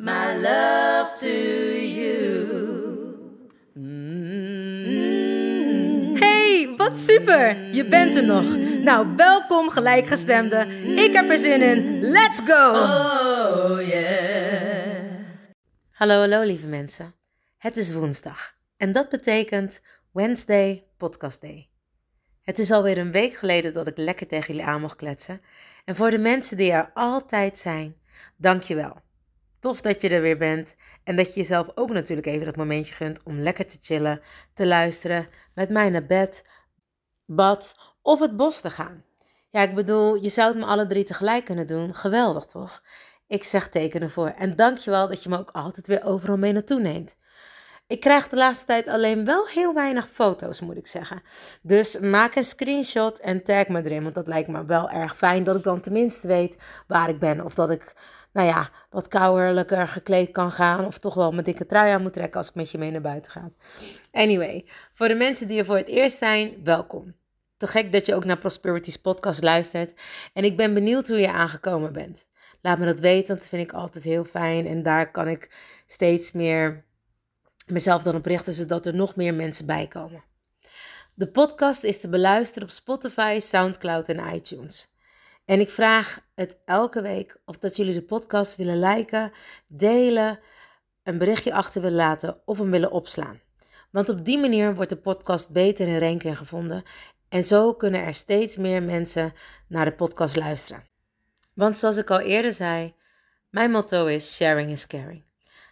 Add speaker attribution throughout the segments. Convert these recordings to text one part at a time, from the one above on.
Speaker 1: my love to you.
Speaker 2: Hey, wat super! Je bent er nog. Nou, welkom gelijkgestemde. Ik heb er zin in. Let's go!
Speaker 1: Oh yeah.
Speaker 2: Hallo, hallo lieve mensen. Het is woensdag en dat betekent Wednesday Podcast Day. Het is alweer een week geleden dat ik lekker tegen jullie aan mocht kletsen. En voor de mensen die er altijd zijn, dank je wel. Tof dat je er weer bent en dat je jezelf ook natuurlijk even dat momentje gunt om lekker te chillen, te luisteren, met mij naar bed, bad of het bos te gaan. Ja, ik bedoel, je zou het me alle drie tegelijk kunnen doen. Geweldig toch? Ik zeg tekenen voor en dank je wel dat je me ook altijd weer overal mee naartoe neemt. Ik krijg de laatste tijd alleen wel heel weinig foto's, moet ik zeggen. Dus maak een screenshot en tag me erin, want dat lijkt me wel erg fijn dat ik dan tenminste weet waar ik ben. Of dat ik, nou ja, wat kouderlijker gekleed kan gaan. Of toch wel mijn dikke trui aan moet trekken als ik met je mee naar buiten ga. Anyway, voor de mensen die er voor het eerst zijn, welkom. Te gek dat je ook naar Prosperity's podcast luistert. En ik ben benieuwd hoe je aangekomen bent. Laat me dat weten, want dat vind ik altijd heel fijn. En daar kan ik steeds meer mezelf dan op richten, zodat er nog meer mensen bij komen. De podcast is te beluisteren op Spotify, SoundCloud en iTunes. En ik vraag het elke week of dat jullie de podcast willen liken, delen, een berichtje achter willen laten of hem willen opslaan. Want op die manier wordt de podcast beter in ranking gevonden en zo kunnen er steeds meer mensen naar de podcast luisteren. Want zoals ik al eerder zei, mijn motto is sharing is caring.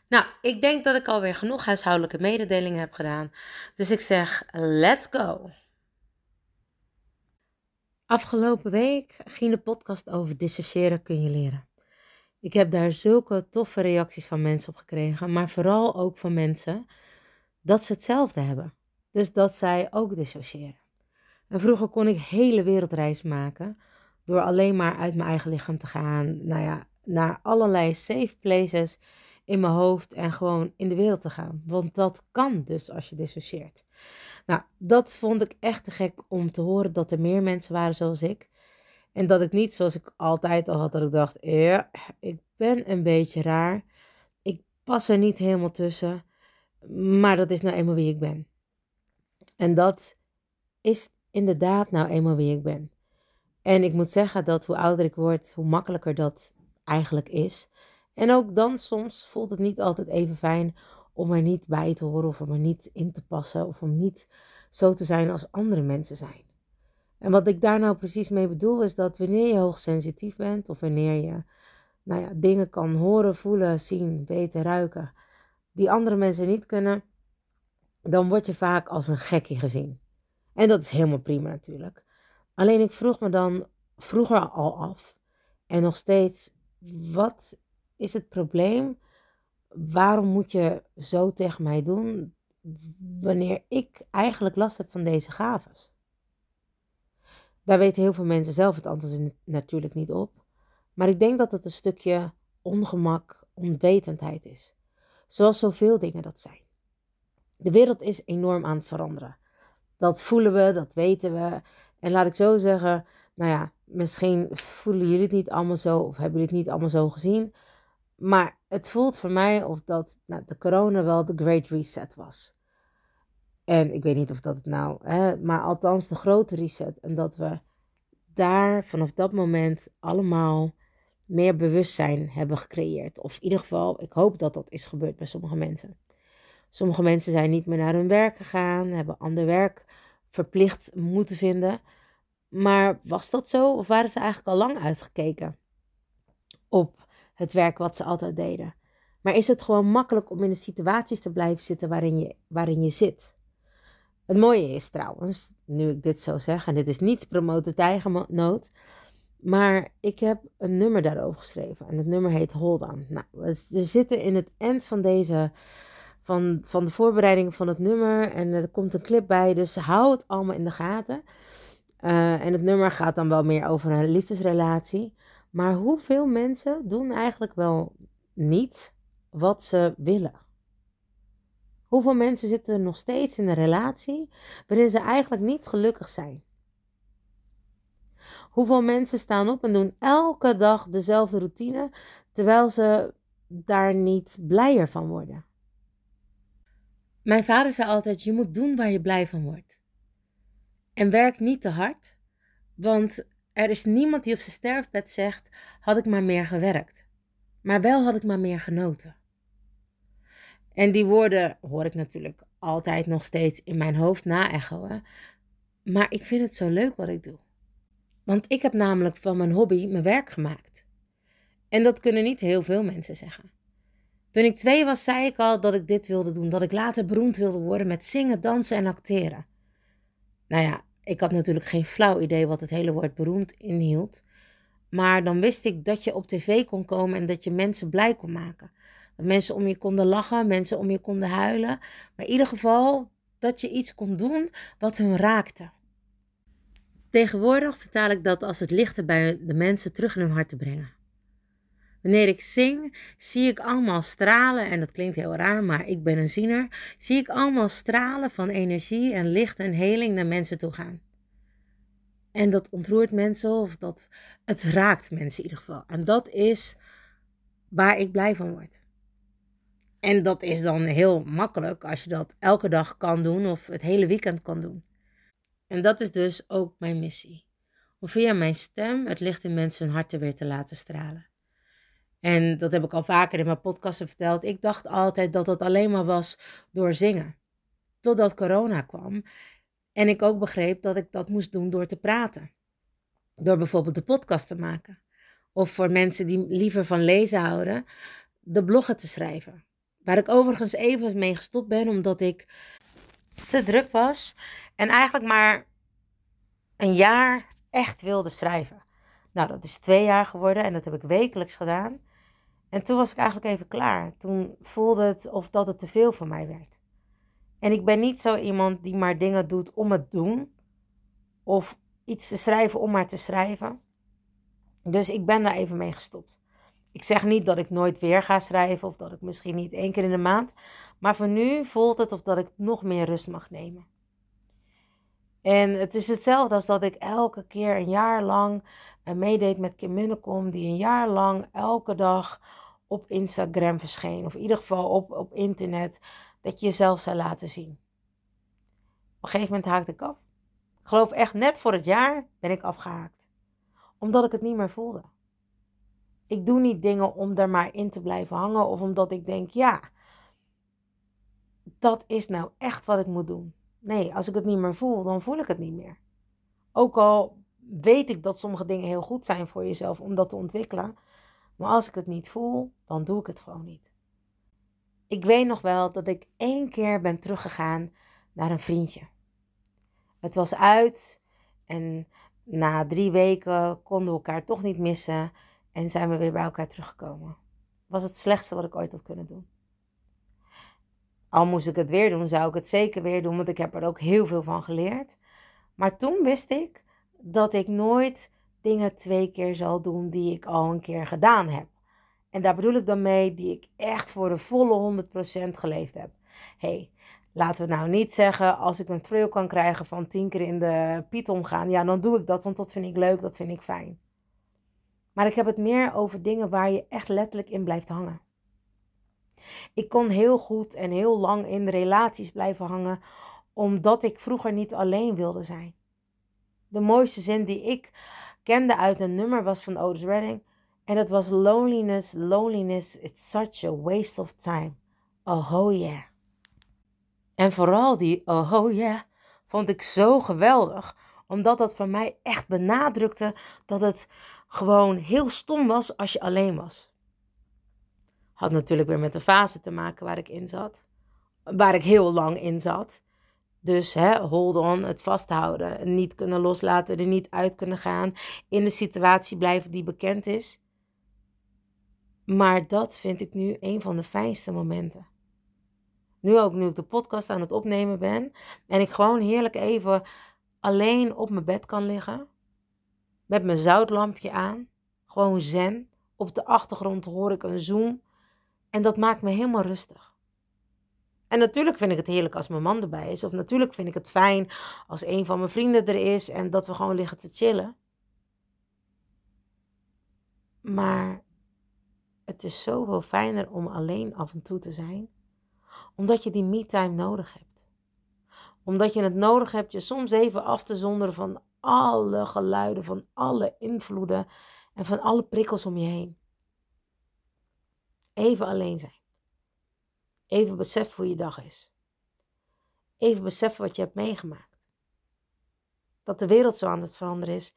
Speaker 2: Nou, ik denk dat ik alweer genoeg huishoudelijke mededelingen heb gedaan. Dus ik zeg, let's go. Afgelopen week ging de podcast over dissociëren kun je leren. Ik heb daar zulke toffe reacties van mensen op gekregen, maar vooral ook van mensen dat ze hetzelfde hebben. Dus dat zij ook dissociëren. En vroeger kon ik hele wereldreis maken door alleen maar uit mijn eigen lichaam te gaan, nou ja, naar allerlei safe places in mijn hoofd en gewoon in de wereld te gaan. Want dat kan dus als je dissocieert. Nou, dat vond ik echt te gek om te horen dat er meer mensen waren zoals ik. En dat ik niet zoals ik altijd al had, dat ik dacht, ja, ik ben een beetje raar. Ik pas er niet helemaal tussen. Maar dat is nou eenmaal wie ik ben. En dat is inderdaad nou eenmaal wie ik ben. En ik moet zeggen dat hoe ouder ik word, hoe makkelijker dat eigenlijk is. En ook dan soms voelt het niet altijd even fijn om er niet bij te horen of om er niet in te passen of om niet zo te zijn als andere mensen zijn. En wat ik daar nou precies mee bedoel is dat wanneer je hoogsensitief bent of wanneer je nou ja, dingen kan horen, voelen, zien, weten, ruiken, die andere mensen niet kunnen, dan word je vaak als een gekkie gezien. En dat is helemaal prima natuurlijk. Alleen ik vroeg me dan vroeger al af en nog steeds, wat is het probleem? Waarom moet je zo tegen mij doen wanneer ik eigenlijk last heb van deze gaves? Daar weten heel veel mensen zelf het antwoord natuurlijk niet op. Maar ik denk dat het een stukje ongemak, onwetendheid is. Zoals zoveel dingen dat zijn. De wereld is enorm aan het veranderen. Dat voelen we, dat weten we. En laat ik zo zeggen, nou ja, misschien voelen jullie het niet allemaal zo of hebben jullie het niet allemaal zo gezien. Maar het voelt voor mij of dat nou, de corona wel de Great Reset was. En ik weet niet of dat het nou, hè, maar althans de grote reset. En dat we daar vanaf dat moment allemaal meer bewustzijn hebben gecreëerd. Of in ieder geval, ik hoop dat dat is gebeurd bij sommige mensen. Sommige mensen zijn niet meer naar hun werk gegaan, hebben ander werk verplicht moeten vinden. Maar was dat zo of waren ze eigenlijk al lang uitgekeken op het werk wat ze altijd deden? Maar is het gewoon makkelijk om in de situaties te blijven zitten waarin je, waarin je zit? Het mooie is trouwens, nu ik dit zo zeg, en dit is niet promoten tijgernoot, maar ik heb een nummer daarover geschreven. En het nummer heet Hold On. Nou, we zitten in het eind van deze, van, van de voorbereiding van het nummer. En er komt een clip bij, dus hou het allemaal in de gaten. Uh, en het nummer gaat dan wel meer over een liefdesrelatie. Maar hoeveel mensen doen eigenlijk wel niet wat ze willen? Hoeveel mensen zitten er nog steeds in een relatie waarin ze eigenlijk niet gelukkig zijn? Hoeveel mensen staan op en doen elke dag dezelfde routine terwijl ze daar niet blijer van worden? Mijn vader zei altijd: je moet doen waar je blij van wordt. En werk niet te hard, want er is niemand die op zijn sterfbed zegt: had ik maar meer gewerkt. Maar wel had ik maar meer genoten. En die woorden hoor ik natuurlijk altijd nog steeds in mijn hoofd na-echoen. Maar ik vind het zo leuk wat ik doe. Want ik heb namelijk van mijn hobby mijn werk gemaakt. En dat kunnen niet heel veel mensen zeggen. Toen ik twee was, zei ik al dat ik dit wilde doen. Dat ik later beroemd wilde worden met zingen, dansen en acteren. Nou ja, ik had natuurlijk geen flauw idee wat het hele woord beroemd inhield. Maar dan wist ik dat je op tv kon komen en dat je mensen blij kon maken. Dat mensen om je konden lachen, mensen om je konden huilen. Maar in ieder geval dat je iets kon doen wat hun raakte. Tegenwoordig vertaal ik dat als het lichten bij de mensen terug in hun hart te brengen. Wanneer ik zing, zie ik allemaal stralen, en dat klinkt heel raar, maar ik ben een ziener, zie ik allemaal stralen van energie en licht en heling naar mensen toe gaan. En dat ontroert mensen of dat het raakt mensen in ieder geval. En dat is waar ik blij van word. En dat is dan heel makkelijk als je dat elke dag kan doen of het hele weekend kan doen. En dat is dus ook mijn missie. Om via mijn stem het licht in mensen hun harten weer te laten stralen. En dat heb ik al vaker in mijn podcasten verteld. Ik dacht altijd dat het alleen maar was door zingen. Totdat corona kwam. En ik ook begreep dat ik dat moest doen door te praten. Door bijvoorbeeld de podcast te maken. Of voor mensen die liever van lezen houden, de bloggen te schrijven. Waar ik overigens even mee gestopt ben, omdat ik te druk was. En eigenlijk maar een jaar echt wilde schrijven. Nou, dat is twee jaar geworden en dat heb ik wekelijks gedaan. En toen was ik eigenlijk even klaar. Toen voelde het of dat het te veel voor mij werd. En ik ben niet zo iemand die maar dingen doet om het doen. Of iets te schrijven om maar te schrijven. Dus ik ben daar even mee gestopt. Ik zeg niet dat ik nooit weer ga schrijven of dat ik misschien niet één keer in de maand. Maar voor nu voelt het of dat ik nog meer rust mag nemen. En het is hetzelfde als dat ik elke keer een jaar lang uh, meedeed met Kim Minnekom, die een jaar lang elke dag op Instagram verscheen. Of in ieder geval op, op internet, dat je jezelf zou laten zien. Op een gegeven moment haakte ik af. Ik geloof echt net voor het jaar ben ik afgehaakt. Omdat ik het niet meer voelde. Ik doe niet dingen om daar maar in te blijven hangen of omdat ik denk, ja, dat is nou echt wat ik moet doen. Nee, als ik het niet meer voel, dan voel ik het niet meer. Ook al weet ik dat sommige dingen heel goed zijn voor jezelf om dat te ontwikkelen. Maar als ik het niet voel, dan doe ik het gewoon niet. Ik weet nog wel dat ik één keer ben teruggegaan naar een vriendje. Het was uit en na drie weken konden we elkaar toch niet missen en zijn we weer bij elkaar teruggekomen. Was het slechtste wat ik ooit had kunnen doen. Al moest ik het weer doen, zou ik het zeker weer doen, want ik heb er ook heel veel van geleerd. Maar toen wist ik dat ik nooit dingen twee keer zal doen die ik al een keer gedaan heb. En daar bedoel ik dan mee die ik echt voor de volle 100% geleefd heb. hey, laten we nou niet zeggen als ik een trail kan krijgen van tien keer in de Python gaan. Ja, dan doe ik dat, want dat vind ik leuk, dat vind ik fijn. Maar ik heb het meer over dingen waar je echt letterlijk in blijft hangen. Ik kon heel goed en heel lang in relaties blijven hangen, omdat ik vroeger niet alleen wilde zijn. De mooiste zin die ik kende uit een nummer was van Otis Redding. En dat was loneliness, loneliness, it's such a waste of time. Oh, oh yeah. En vooral die oh, oh yeah vond ik zo geweldig, omdat dat voor mij echt benadrukte dat het gewoon heel stom was als je alleen was. Had natuurlijk weer met de fase te maken waar ik in zat, waar ik heel lang in zat. Dus hè, hold on, het vasthouden, niet kunnen loslaten, er niet uit kunnen gaan, in de situatie blijven die bekend is. Maar dat vind ik nu een van de fijnste momenten. Nu ook, nu ik de podcast aan het opnemen ben en ik gewoon heerlijk even alleen op mijn bed kan liggen. Met mijn zoutlampje aan. Gewoon zen. Op de achtergrond hoor ik een zoom. En dat maakt me helemaal rustig. En natuurlijk vind ik het heerlijk als mijn man erbij is. Of natuurlijk vind ik het fijn als een van mijn vrienden er is en dat we gewoon liggen te chillen. Maar het is zoveel fijner om alleen af en toe te zijn. Omdat je die me-time nodig hebt. Omdat je het nodig hebt je soms even af te zonderen van alle geluiden, van alle invloeden en van alle prikkels om je heen. Even alleen zijn. Even beseffen hoe je dag is. Even beseffen wat je hebt meegemaakt. Dat de wereld zo aan het veranderen is.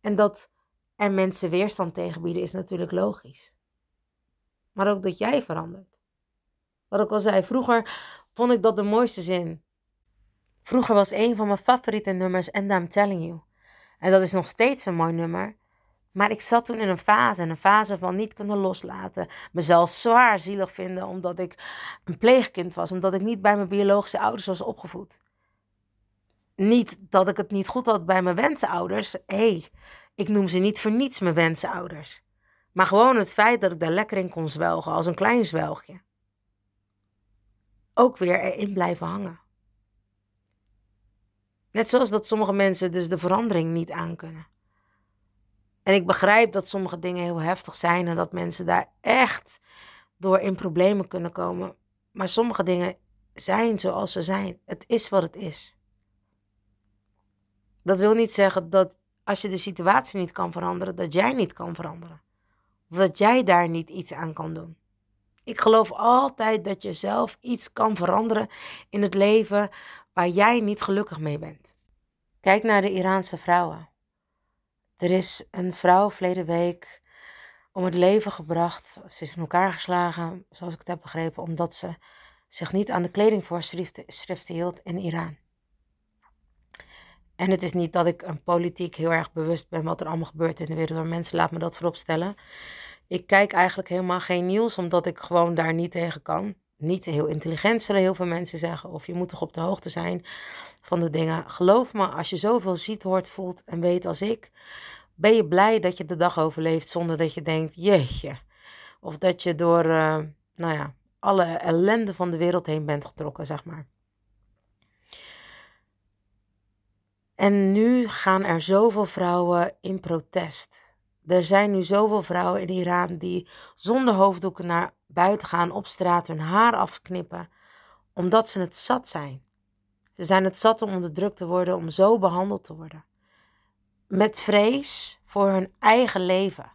Speaker 2: En dat er mensen weerstand tegen bieden is natuurlijk logisch. Maar ook dat jij verandert. Wat ik al zei, vroeger vond ik dat de mooiste zin. Vroeger was een van mijn favoriete nummers And I'm Telling You. En dat is nog steeds een mooi nummer. Maar ik zat toen in een fase, een fase van niet kunnen loslaten. Mezelf zwaar zielig vinden omdat ik een pleegkind was. Omdat ik niet bij mijn biologische ouders was opgevoed. Niet dat ik het niet goed had bij mijn wensenouders. Hé, hey, ik noem ze niet voor niets mijn wensenouders. Maar gewoon het feit dat ik daar lekker in kon zwelgen, als een klein zwelgje. Ook weer erin blijven hangen. Net zoals dat sommige mensen dus de verandering niet aankunnen. En ik begrijp dat sommige dingen heel heftig zijn en dat mensen daar echt door in problemen kunnen komen. Maar sommige dingen zijn zoals ze zijn. Het is wat het is. Dat wil niet zeggen dat als je de situatie niet kan veranderen, dat jij niet kan veranderen. Of dat jij daar niet iets aan kan doen. Ik geloof altijd dat je zelf iets kan veranderen in het leven waar jij niet gelukkig mee bent. Kijk naar de Iraanse vrouwen. Er is een vrouw verleden week om het leven gebracht. Ze is in elkaar geslagen, zoals ik het heb begrepen, omdat ze zich niet aan de kledingvoorschriften hield in Iran. En het is niet dat ik een politiek heel erg bewust ben wat er allemaal gebeurt in de wereld. Maar mensen, laat me dat voorop stellen. Ik kijk eigenlijk helemaal geen nieuws, omdat ik gewoon daar niet tegen kan. Niet heel intelligent zullen heel veel mensen zeggen. Of je moet toch op de hoogte zijn van de dingen. Geloof me, als je zoveel ziet, hoort, voelt en weet als ik, ben je blij dat je de dag overleeft zonder dat je denkt, jeetje. Of dat je door, uh, nou ja, alle ellende van de wereld heen bent getrokken, zeg maar. En nu gaan er zoveel vrouwen in protest. Er zijn nu zoveel vrouwen in Iran die zonder hoofddoeken naar buiten gaan op straat hun haar afknippen, omdat ze het zat zijn. Ze zijn het zat om onderdrukt te worden, om zo behandeld te worden. Met vrees voor hun eigen leven.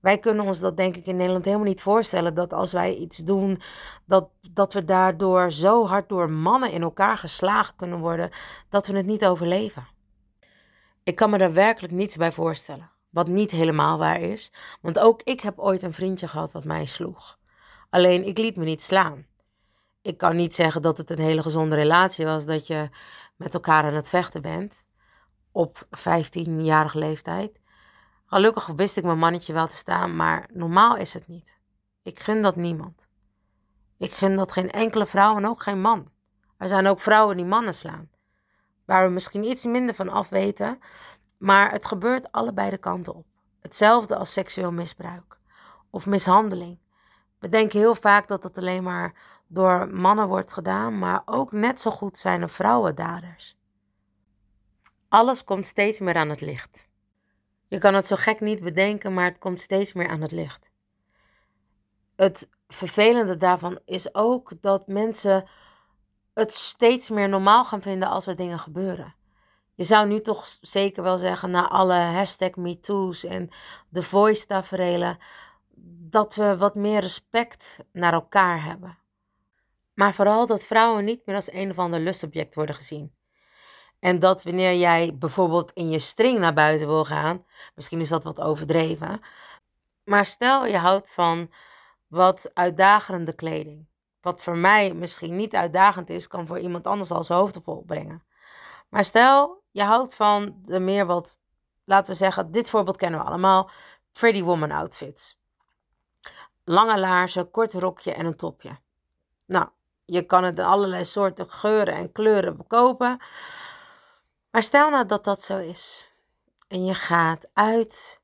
Speaker 2: Wij kunnen ons dat denk ik in Nederland helemaal niet voorstellen. Dat als wij iets doen, dat, dat we daardoor zo hard door mannen in elkaar geslagen kunnen worden, dat we het niet overleven. Ik kan me daar werkelijk niets bij voorstellen. Wat niet helemaal waar is. Want ook ik heb ooit een vriendje gehad wat mij sloeg. Alleen ik liet me niet slaan ik kan niet zeggen dat het een hele gezonde relatie was dat je met elkaar aan het vechten bent op 15-jarige leeftijd. Gelukkig wist ik mijn mannetje wel te staan, maar normaal is het niet. Ik gun dat niemand. Ik gun dat geen enkele vrouw en ook geen man. Er zijn ook vrouwen die mannen slaan. Waar we misschien iets minder van af weten, maar het gebeurt allebei de kanten op. Hetzelfde als seksueel misbruik of mishandeling. We denken heel vaak dat het alleen maar door mannen wordt gedaan, maar ook net zo goed zijn er vrouwendaders. Alles komt steeds meer aan het licht. Je kan het zo gek niet bedenken, maar het komt steeds meer aan het licht. Het vervelende daarvan is ook dat mensen het steeds meer normaal gaan vinden als er dingen gebeuren. Je zou nu toch zeker wel zeggen, na alle hashtag MeToo's en de voice taferelen, dat we wat meer respect naar elkaar hebben. Maar vooral dat vrouwen niet meer als een of ander lustobject worden gezien. En dat wanneer jij bijvoorbeeld in je string naar buiten wil gaan, misschien is dat wat overdreven, maar stel je houdt van wat uitdagerende kleding. Wat voor mij misschien niet uitdagend is, kan voor iemand anders als hoofd op opbrengen. Maar stel je houdt van de meer wat, laten we zeggen, dit voorbeeld kennen we allemaal, Pretty Woman outfits. Lange laarzen, kort rokje en een topje. Nou, je kan het in allerlei soorten geuren en kleuren kopen. Maar stel nou dat dat zo is. En je gaat uit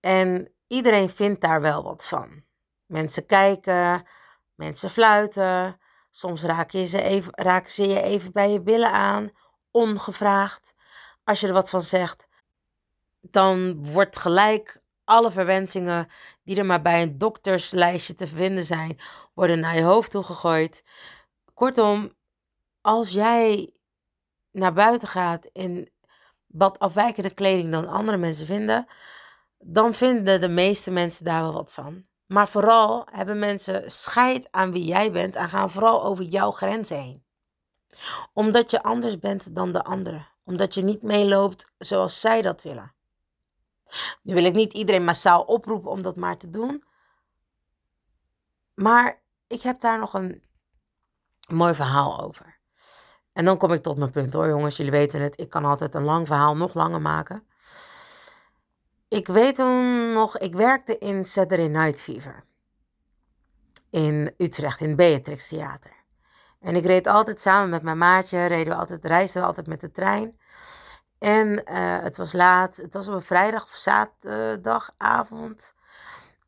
Speaker 2: en iedereen vindt daar wel wat van. Mensen kijken, mensen fluiten. Soms raken, je ze, even, raken ze je even bij je billen aan, ongevraagd. Als je er wat van zegt, dan wordt gelijk alle verwensingen die er maar bij een dokterslijstje te vinden zijn, worden naar je hoofd toe gegooid. Kortom, als jij naar buiten gaat in wat afwijkende kleding dan andere mensen vinden, dan vinden de meeste mensen daar wel wat van. Maar vooral hebben mensen scheid aan wie jij bent en gaan vooral over jouw grenzen heen. Omdat je anders bent dan de anderen. Omdat je niet meeloopt zoals zij dat willen. Nu wil ik niet iedereen massaal oproepen om dat maar te doen. Maar ik heb daar nog een mooi verhaal over. En dan kom ik tot mijn punt hoor, jongens. Jullie weten het, ik kan altijd een lang verhaal nog langer maken. Ik weet toen nog, ik werkte in Saturday Night Fever. In Utrecht, in Beatrix Theater. En ik reed altijd samen met mijn maatje, reden we altijd, reisden we altijd met de trein. En uh, het was laat, het was op een vrijdag of zaterdagavond.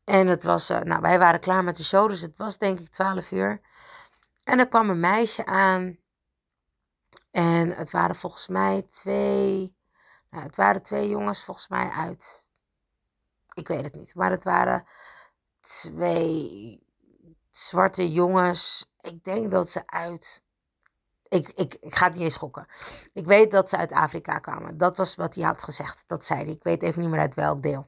Speaker 2: En het was, uh, nou wij waren klaar met de show, dus het was denk ik 12 uur. En er kwam een meisje aan. En het waren volgens mij twee, nou, het waren twee jongens volgens mij uit, ik weet het niet, maar het waren twee zwarte jongens. Ik denk dat ze uit ik, ik, ik ga het niet eens gokken. Ik weet dat ze uit Afrika kwamen. Dat was wat hij had gezegd. Dat zei hij. Ik weet even niet meer uit welk deel.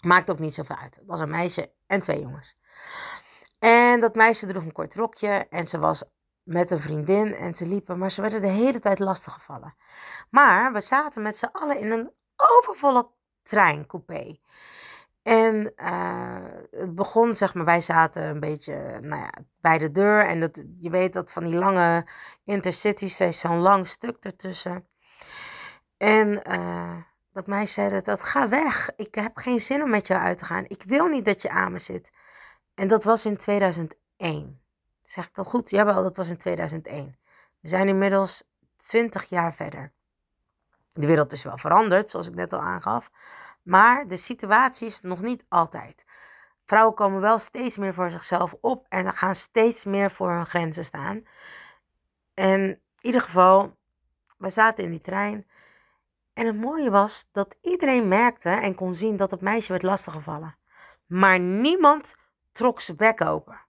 Speaker 2: Maakt ook niet zoveel uit. Het was een meisje en twee jongens. En dat meisje droeg een kort rokje. En ze was met een vriendin. En ze liepen. Maar ze werden de hele tijd lastiggevallen. Maar we zaten met z'n allen in een overvolle treincoupé. En uh, het begon, zeg maar, wij zaten een beetje nou ja, bij de deur. En dat, je weet dat van die lange intercities, er is zo'n lang stuk ertussen. En uh, dat meisje zei dat, ga weg. Ik heb geen zin om met jou uit te gaan. Ik wil niet dat je aan me zit. En dat was in 2001. Zeg ik dat goed? Jawel, dat was in 2001. We zijn inmiddels 20 jaar verder. De wereld is wel veranderd, zoals ik net al aangaf. Maar de situatie is nog niet altijd. Vrouwen komen wel steeds meer voor zichzelf op en gaan steeds meer voor hun grenzen staan. En in ieder geval, we zaten in die trein. En het mooie was dat iedereen merkte en kon zien dat het meisje werd lastiggevallen. Maar niemand trok zijn bek open.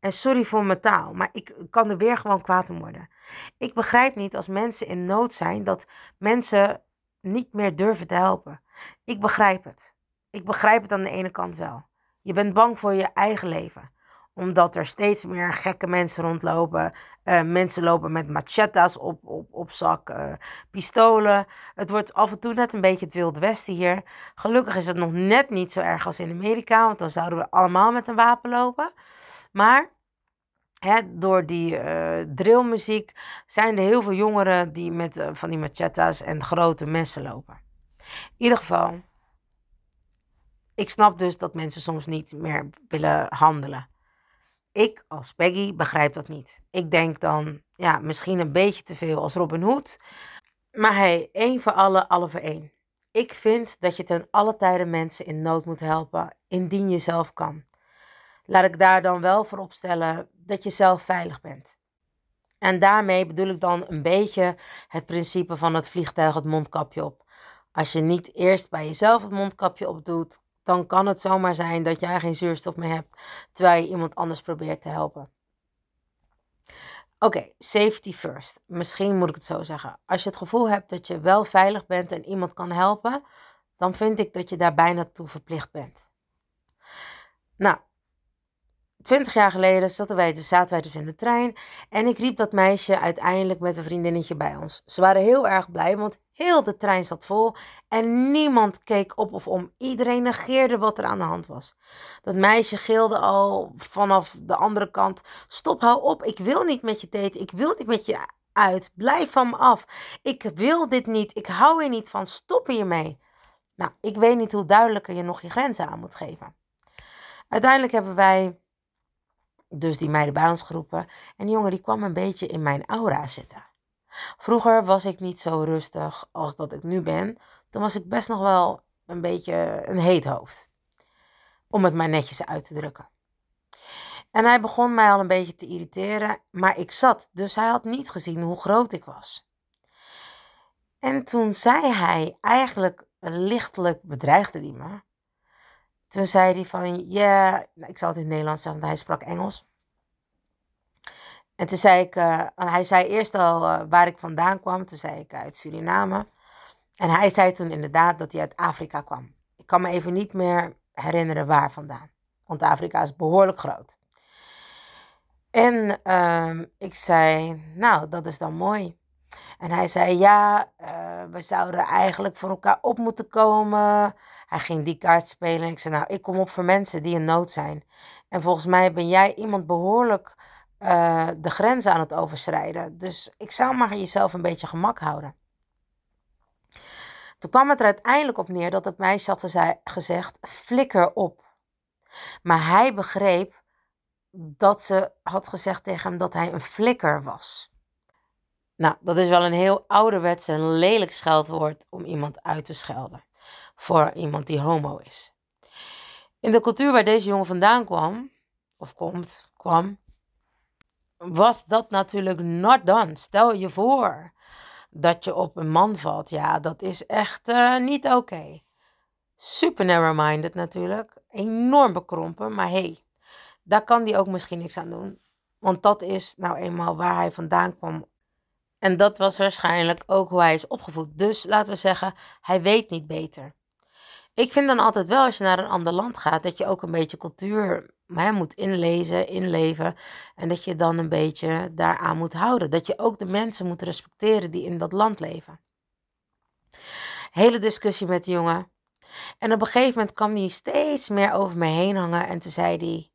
Speaker 2: En sorry voor mijn taal, maar ik kan er weer gewoon kwaad om worden. Ik begrijp niet als mensen in nood zijn dat mensen niet meer durven te helpen. Ik begrijp het. Ik begrijp het aan de ene kant wel. Je bent bang voor je eigen leven. Omdat er steeds meer gekke mensen rondlopen. Uh, mensen lopen met machetas op, op, op zak, uh, pistolen. Het wordt af en toe net een beetje het Wilde Westen hier. Gelukkig is het nog net niet zo erg als in Amerika. Want dan zouden we allemaal met een wapen lopen. Maar Door die uh, drillmuziek zijn er heel veel jongeren die met uh, van die machetas en grote messen lopen. In ieder geval, ik snap dus dat mensen soms niet meer willen handelen. Ik als Peggy begrijp dat niet. Ik denk dan, ja, misschien een beetje te veel als Robin Hood. Maar hey, één voor alle, alle voor één. Ik vind dat je ten alle tijden mensen in nood moet helpen, indien je zelf kan. Laat ik daar dan wel voor opstellen dat je zelf veilig bent. En daarmee bedoel ik dan een beetje het principe van het vliegtuig het mondkapje op. Als je niet eerst bij jezelf het mondkapje opdoet, dan kan het zomaar zijn dat jij geen zuurstof meer hebt terwijl je iemand anders probeert te helpen. Oké, safety first. Misschien moet ik het zo zeggen. Als je het gevoel hebt dat je wel veilig bent en iemand kan helpen, dan vind ik dat je daar bijna toe verplicht bent. Nou, twintig jaar geleden zaten wij, dus, zaten in de trein. En ik riep dat meisje uiteindelijk met een vriendinnetje bij ons. Ze waren heel erg blij, want heel de trein zat vol. En niemand keek op of om. Iedereen negeerde wat er aan de hand was. Dat meisje gilde al vanaf de andere kant. Stop, hou op. Ik wil niet met je daten. Ik wil niet met je uit. Blijf van me af. Ik wil dit niet. Ik hou hier niet van. Stop hiermee. Nou, ik weet niet hoe duidelijker je nog je grenzen aan moet geven. Uiteindelijk hebben wij dus die meiden bij ons geroepen. En die jongen die kwam een beetje in mijn aura zitten. Vroeger was ik niet zo rustig als dat ik nu ben. Toen was ik best nog wel een beetje een heet hoofd. Om het maar netjes uit te drukken. En hij begon mij al een beetje te irriteren, maar ik zat, dus hij had niet gezien hoe groot ik was. En toen zei hij, eigenlijk lichtelijk bedreigde hij me. Toen zei hij van, ja, nou, ik zal het in het Nederlands zeggen, want hij sprak Engels. En toen zei ik, uh, hij zei eerst al uh, waar ik vandaan kwam. Toen zei ik uit Suriname. En hij zei toen inderdaad dat hij uit Afrika kwam. Ik kan me even niet meer herinneren waar vandaan. Want Afrika is behoorlijk groot. En uh, ik zei, nou, dat is dan mooi. En hij zei, ja, uh, we zouden eigenlijk voor elkaar op moeten komen. Hij ging die kaart spelen. Ik zei, nou, ik kom op voor mensen die in nood zijn. En volgens mij ben jij iemand behoorlijk uh, de grenzen aan het overschrijden. Dus ik zou maar jezelf een beetje gemak houden. Toen kwam het er uiteindelijk op neer dat het meisje had gezegd: flikker op. Maar hij begreep dat ze had gezegd tegen hem dat hij een flikker was. Nou, dat is wel een heel ouderwetse en lelijk scheldwoord om iemand uit te schelden. Voor iemand die homo is. In de cultuur waar deze jongen vandaan kwam, of komt, kwam, was dat natuurlijk not done. Stel je voor dat je op een man valt. Ja, dat is echt uh, niet oké. Okay. Super narrow-minded natuurlijk. Enorm bekrompen. Maar hey, daar kan hij ook misschien niks aan doen. Want dat is nou eenmaal waar hij vandaan kwam. En dat was waarschijnlijk ook hoe hij is opgevoed. Dus laten we zeggen, hij weet niet beter. Ik vind dan altijd wel, als je naar een ander land gaat, dat je ook een beetje cultuur moet inlezen, inleven. En dat je dan een beetje daaraan moet houden. Dat je ook de mensen moet respecteren die in dat land leven. Hele discussie met de jongen. En op een gegeven moment kwam hij steeds meer over me heen hangen. En toen zei hij: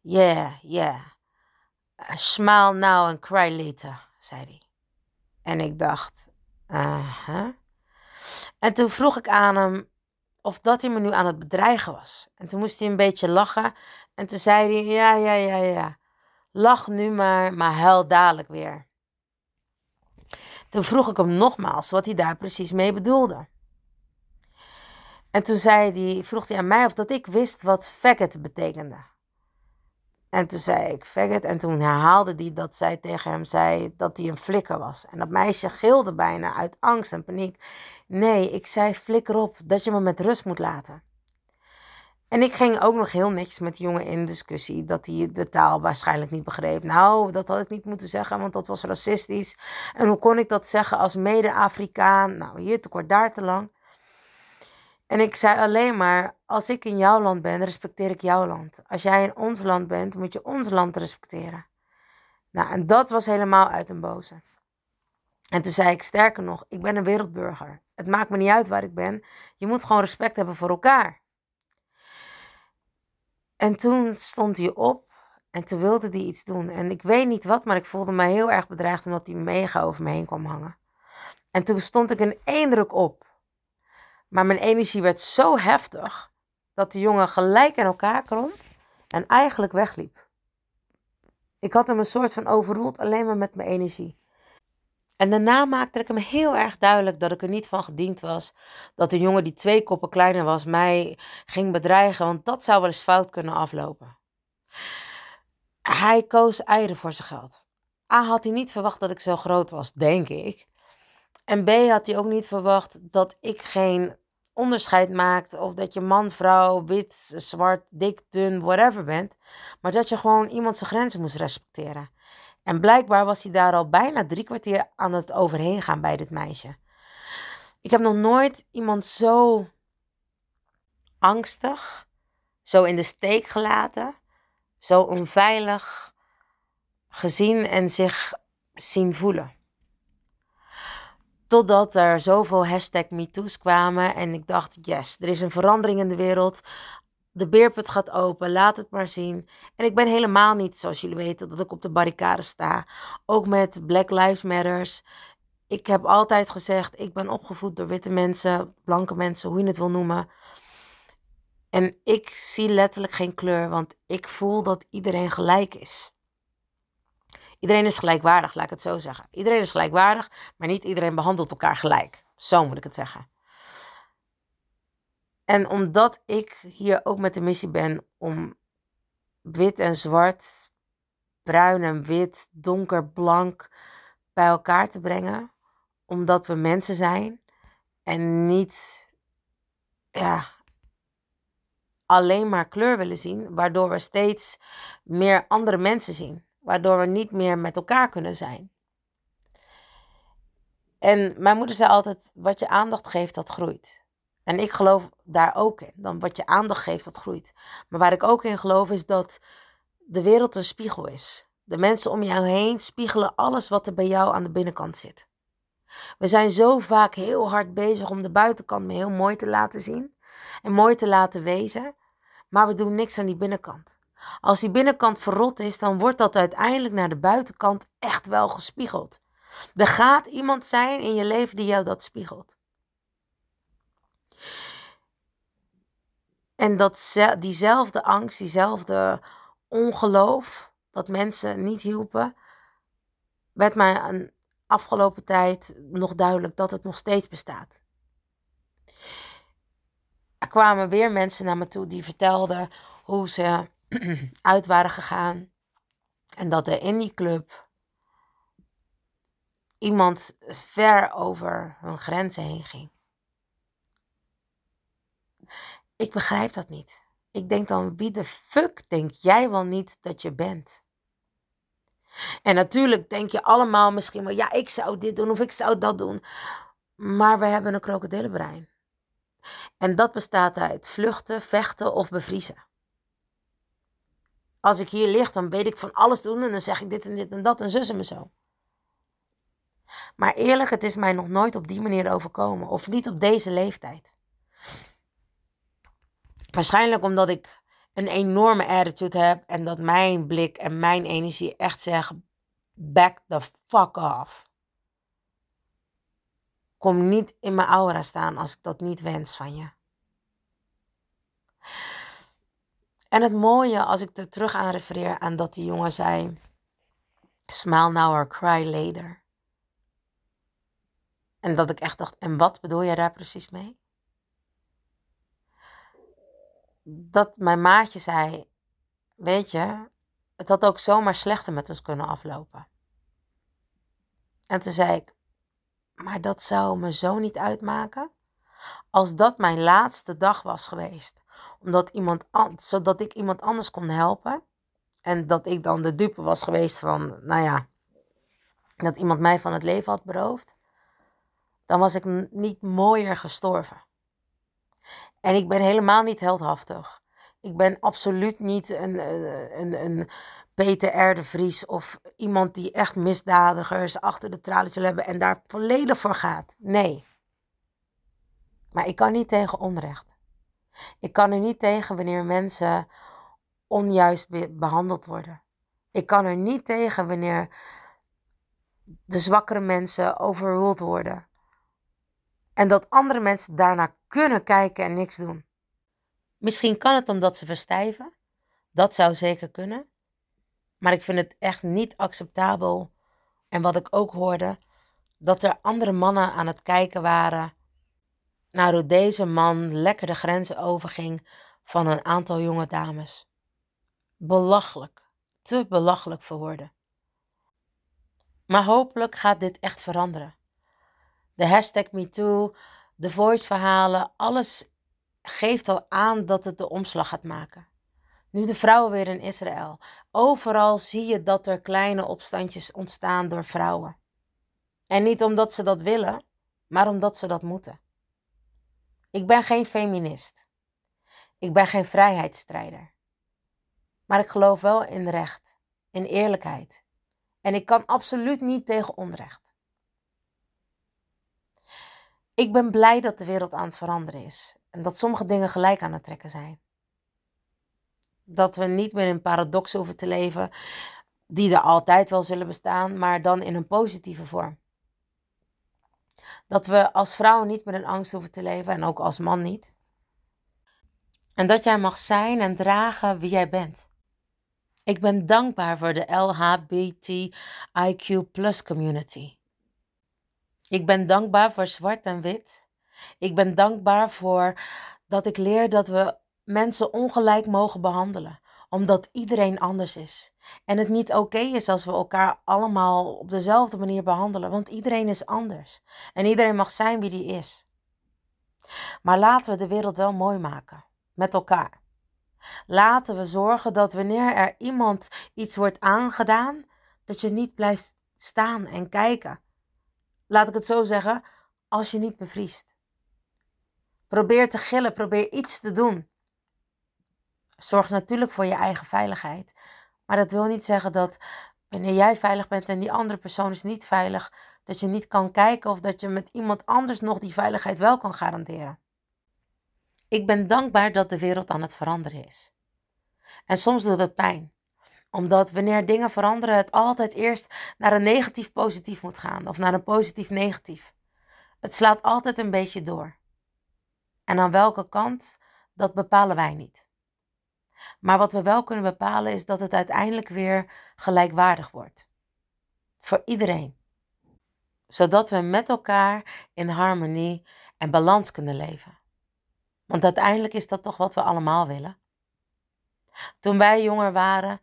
Speaker 2: Yeah, yeah. Smile now and cry later, zei hij. En ik dacht: uh. En toen vroeg ik aan hem of dat hij me nu aan het bedreigen was. En toen moest hij een beetje lachen. En toen zei hij: Ja, ja, ja, ja. Lach nu maar, maar huil dadelijk weer. Toen vroeg ik hem nogmaals wat hij daar precies mee bedoelde. En toen zei hij, vroeg hij aan mij of dat ik wist wat faggot betekende. En toen zei ik faggot. En toen herhaalde hij dat zij tegen hem zei dat hij een flikker was. En dat meisje gilde bijna uit angst en paniek. Nee, ik zei flikker op dat je me met rust moet laten. En ik ging ook nog heel netjes met de jongen in discussie dat hij de taal waarschijnlijk niet begreep. Nou, dat had ik niet moeten zeggen, want dat was racistisch. En hoe kon ik dat zeggen als mede-Afrikaan? Nou, hier te kort, daar te lang. En ik zei alleen maar, als ik in jouw land ben, respecteer ik jouw land. Als jij in ons land bent, moet je ons land respecteren. Nou, en dat was helemaal uit een boze. En toen zei ik, sterker nog, ik ben een wereldburger. Het maakt me niet uit waar ik ben. Je moet gewoon respect hebben voor elkaar. En toen stond hij op en toen wilde hij iets doen. En ik weet niet wat, maar ik voelde me heel erg bedreigd omdat hij mega over me heen kwam hangen. En toen stond ik in één druk op. Maar mijn energie werd zo heftig dat de jongen gelijk in elkaar kromp en eigenlijk wegliep. Ik had hem een soort van overroeld alleen maar met mijn energie. En daarna maakte ik hem heel erg duidelijk dat ik er niet van gediend was. Dat de jongen die twee koppen kleiner was mij ging bedreigen, want dat zou wel eens fout kunnen aflopen. Hij koos eieren voor zijn geld. A had hij niet verwacht dat ik zo groot was, denk ik. En B had hij ook niet verwacht dat ik geen onderscheid maakt of dat je man, vrouw, wit, zwart, dik, dun, whatever bent. Maar dat je gewoon iemand zijn grenzen moest respecteren. En blijkbaar was hij daar al bijna drie kwartier aan het overheen gaan bij dit meisje. Ik heb nog nooit iemand zo angstig, zo in de steek gelaten, zo onveilig gezien en zich zien voelen. Totdat er zoveel hashtag MeToo's kwamen en ik dacht, yes, er is een verandering in de wereld. De beerput gaat open, laat het maar zien. En ik ben helemaal niet, zoals jullie weten, dat ik op de barricade sta. Ook met Black Lives Matters. Ik heb altijd gezegd, ik ben opgevoed door witte mensen, blanke mensen, hoe je het wil noemen. En ik zie letterlijk geen kleur, want ik voel dat iedereen gelijk is. Iedereen is gelijkwaardig, laat ik het zo zeggen. Iedereen is gelijkwaardig, maar niet iedereen behandelt elkaar gelijk. Zo moet ik het zeggen. En omdat ik hier ook met de missie ben om wit en zwart, bruin en wit, donker, blank bij elkaar te brengen, omdat we mensen zijn en niet ja, alleen maar kleur willen zien, waardoor we steeds meer andere mensen zien, waardoor we niet meer met elkaar kunnen zijn. En mijn moeder zei altijd: wat je aandacht geeft, dat groeit. En ik geloof daar ook in. Dan wat je aandacht geeft, dat groeit. Maar waar ik ook in geloof is dat de wereld een spiegel is. De mensen om jou heen spiegelen alles wat er bij jou aan de binnenkant zit. We zijn zo vaak heel hard bezig om de buitenkant me heel mooi te laten zien en mooi te laten wezen, maar we doen niks aan die binnenkant. Als die binnenkant verrot is, dan wordt dat uiteindelijk naar de buitenkant echt wel gespiegeld. Er gaat iemand zijn in je leven die jou dat spiegelt. En dat, diezelfde angst, diezelfde ongeloof dat mensen niet hielpen, werd mij een afgelopen tijd nog duidelijk dat het nog steeds bestaat. Er kwamen weer mensen naar me toe die vertelden hoe ze uit waren gegaan. En dat er in die club iemand ver over hun grenzen heen ging. Ik begrijp dat niet. Ik denk dan, wie de fuck denk jij wel niet dat je bent? En natuurlijk denk je allemaal misschien wel, ja, ik zou dit doen of ik zou dat doen. Maar we hebben een krokodillenbrein. En dat bestaat uit vluchten, vechten of bevriezen. Als ik hier lig, dan weet ik van alles doen en dan zeg ik dit en dit en dat en zussen me zo. Maar eerlijk, het is mij nog nooit op die manier overkomen. Of niet op deze leeftijd. Waarschijnlijk omdat ik een enorme attitude heb en dat mijn blik en mijn energie echt zeggen: back the fuck off. Kom niet in mijn aura staan als ik dat niet wens van je. En het mooie, als ik er terug aan refereer aan dat die jongen zei: Smile now or cry later. En dat ik echt dacht: en wat bedoel je daar precies mee? dat mijn maatje zei: Weet je, het had ook zomaar slechter met ons kunnen aflopen. En toen zei ik: Maar dat zou me zo niet uitmaken. Als dat mijn laatste dag was geweest, omdat iemand zodat ik iemand anders kon helpen. En dat ik dan de dupe was geweest van, nou ja, dat iemand mij van het leven had beroofd. Dan was ik niet mooier gestorven. En ik ben helemaal niet heldhaftig. Ik ben absoluut niet een, een, een Peter R. de Vries of iemand die echt misdadigers achter de tralies wil hebben en daar volledig voor gaat. Nee. Maar ik kan niet tegen onrecht. Ik kan er niet tegen wanneer mensen onjuist behandeld worden. Ik kan er niet tegen wanneer de zwakkere mensen overruled worden. En dat andere mensen daarna kunnen kijken en niks doen. Misschien kan het omdat ze verstijven. Dat zou zeker kunnen. Maar ik vind het echt niet acceptabel. En wat ik ook hoorde, dat er andere mannen aan het kijken waren hoe deze man lekker de grenzen overging van een aantal jonge dames. Belachelijk, te belachelijk voor woorden. Maar hopelijk gaat dit echt veranderen. De hashtag MeToo, de voice verhalen, alles geeft al aan dat het de omslag gaat maken. Nu de vrouwen weer in Israël. Overal zie je dat er kleine opstandjes ontstaan door vrouwen. En niet omdat ze dat willen, maar omdat ze dat moeten. Ik ben geen feminist. Ik ben geen vrijheidsstrijder. Maar ik geloof wel in recht, in eerlijkheid. En ik kan absoluut niet tegen onrecht. Ik ben blij dat de wereld aan het veranderen is en dat sommige dingen gelijk aan het trekken zijn. Dat we niet meer in paradoxen hoeven te leven, die er altijd wel zullen bestaan, maar dan in een positieve vorm. Dat we als vrouw niet meer in angst hoeven te leven en ook als man niet. En dat jij mag zijn en dragen wie jij bent. Ik ben dankbaar voor de LHBTIQ plus community. Ik ben dankbaar voor zwart en wit. Ik ben dankbaar voor dat ik leer dat we mensen ongelijk mogen behandelen, omdat iedereen anders is. En het niet oké is als we elkaar allemaal op dezelfde manier behandelen, want iedereen is anders. En iedereen mag zijn wie die is. Maar laten we de wereld wel mooi maken, met elkaar. Laten we zorgen dat wanneer er iemand iets wordt aangedaan, dat je niet blijft staan en kijken. Laat ik het zo zeggen, als je niet bevriest. Probeer te gillen, probeer iets te doen. Zorg natuurlijk voor je eigen veiligheid. Maar dat wil niet zeggen dat wanneer jij veilig bent en die andere persoon is niet veilig, dat je niet kan kijken of dat je met iemand anders nog die veiligheid wel kan garanderen. Ik ben dankbaar dat de wereld aan het veranderen is. En soms doet het pijn, omdat wanneer dingen veranderen, het altijd eerst naar een negatief positief moet gaan of naar een positief negatief. Het slaat altijd een beetje door. En aan welke kant, dat bepalen wij niet. Maar wat we wel kunnen bepalen is dat het uiteindelijk weer gelijkwaardig wordt. Voor iedereen. Zodat we met elkaar in harmonie en balans kunnen leven. Want uiteindelijk is dat toch wat we allemaal willen. Toen wij jonger waren,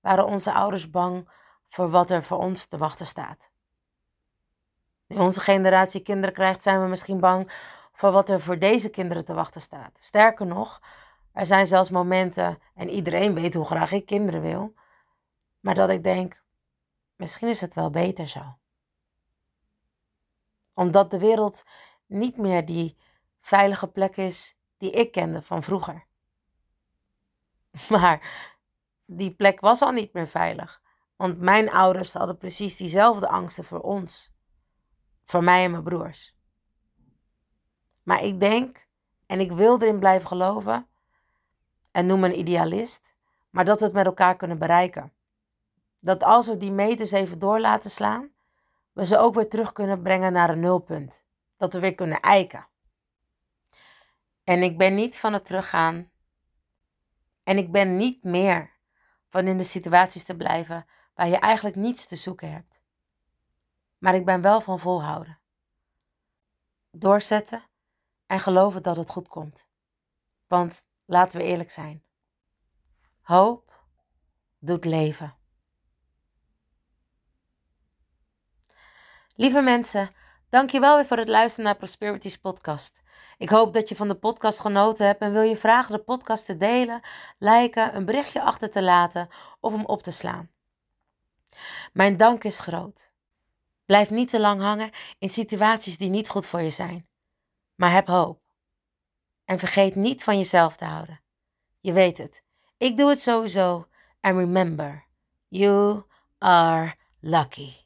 Speaker 2: waren onze ouders bang voor wat er voor ons te wachten staat. Nu onze generatie kinderen krijgt, zijn we misschien bang voor wat er voor deze kinderen te wachten staat. Sterker nog, er zijn zelfs momenten, en iedereen weet hoe graag ik kinderen wil, maar dat ik denk, misschien is het wel beter zo. Omdat de wereld niet meer die veilige plek is die ik kende van vroeger. Maar die plek was al niet meer veilig. Want mijn ouders hadden precies diezelfde angsten voor ons. Voor mij en mijn broers. Maar ik denk, en ik wil erin blijven geloven, en noem me een idealist, maar dat we het met elkaar kunnen bereiken. Dat als we die meters even door laten slaan, we ze ook weer terug kunnen brengen naar een nulpunt. Dat we weer kunnen eiken. En ik ben niet van het teruggaan. En ik ben niet meer van in de situaties te blijven waar je eigenlijk niets te zoeken hebt. Maar ik ben wel van volhouden. Doorzetten en geloven dat het goed komt. Want laten we eerlijk zijn. Hoop doet leven. Lieve mensen, dankjewel weer voor het luisteren naar Prosperities podcast. Ik hoop dat je van de podcast genoten hebt en wil je vragen de podcast te delen, liken, een berichtje achter te laten of hem op te slaan. Mijn dank is groot. Blijf niet te lang hangen in situaties die niet goed voor je zijn, maar heb hoop. En vergeet niet van jezelf te houden. Je weet het, ik doe het sowieso. And remember, you are lucky.